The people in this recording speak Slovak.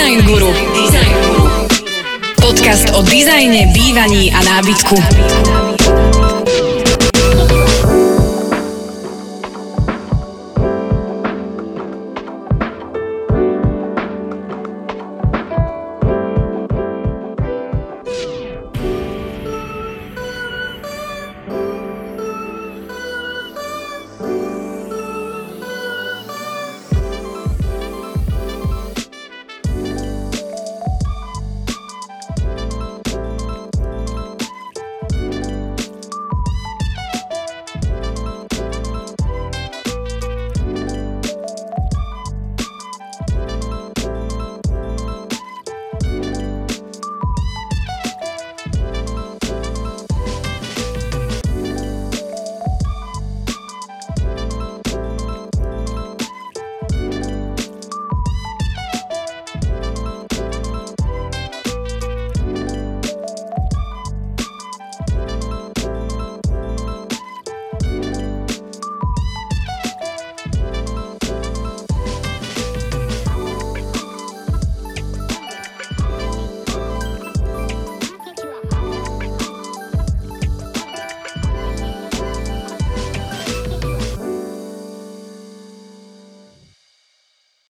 Design Guru. Podcast o dizajne, bývaní a nábytku.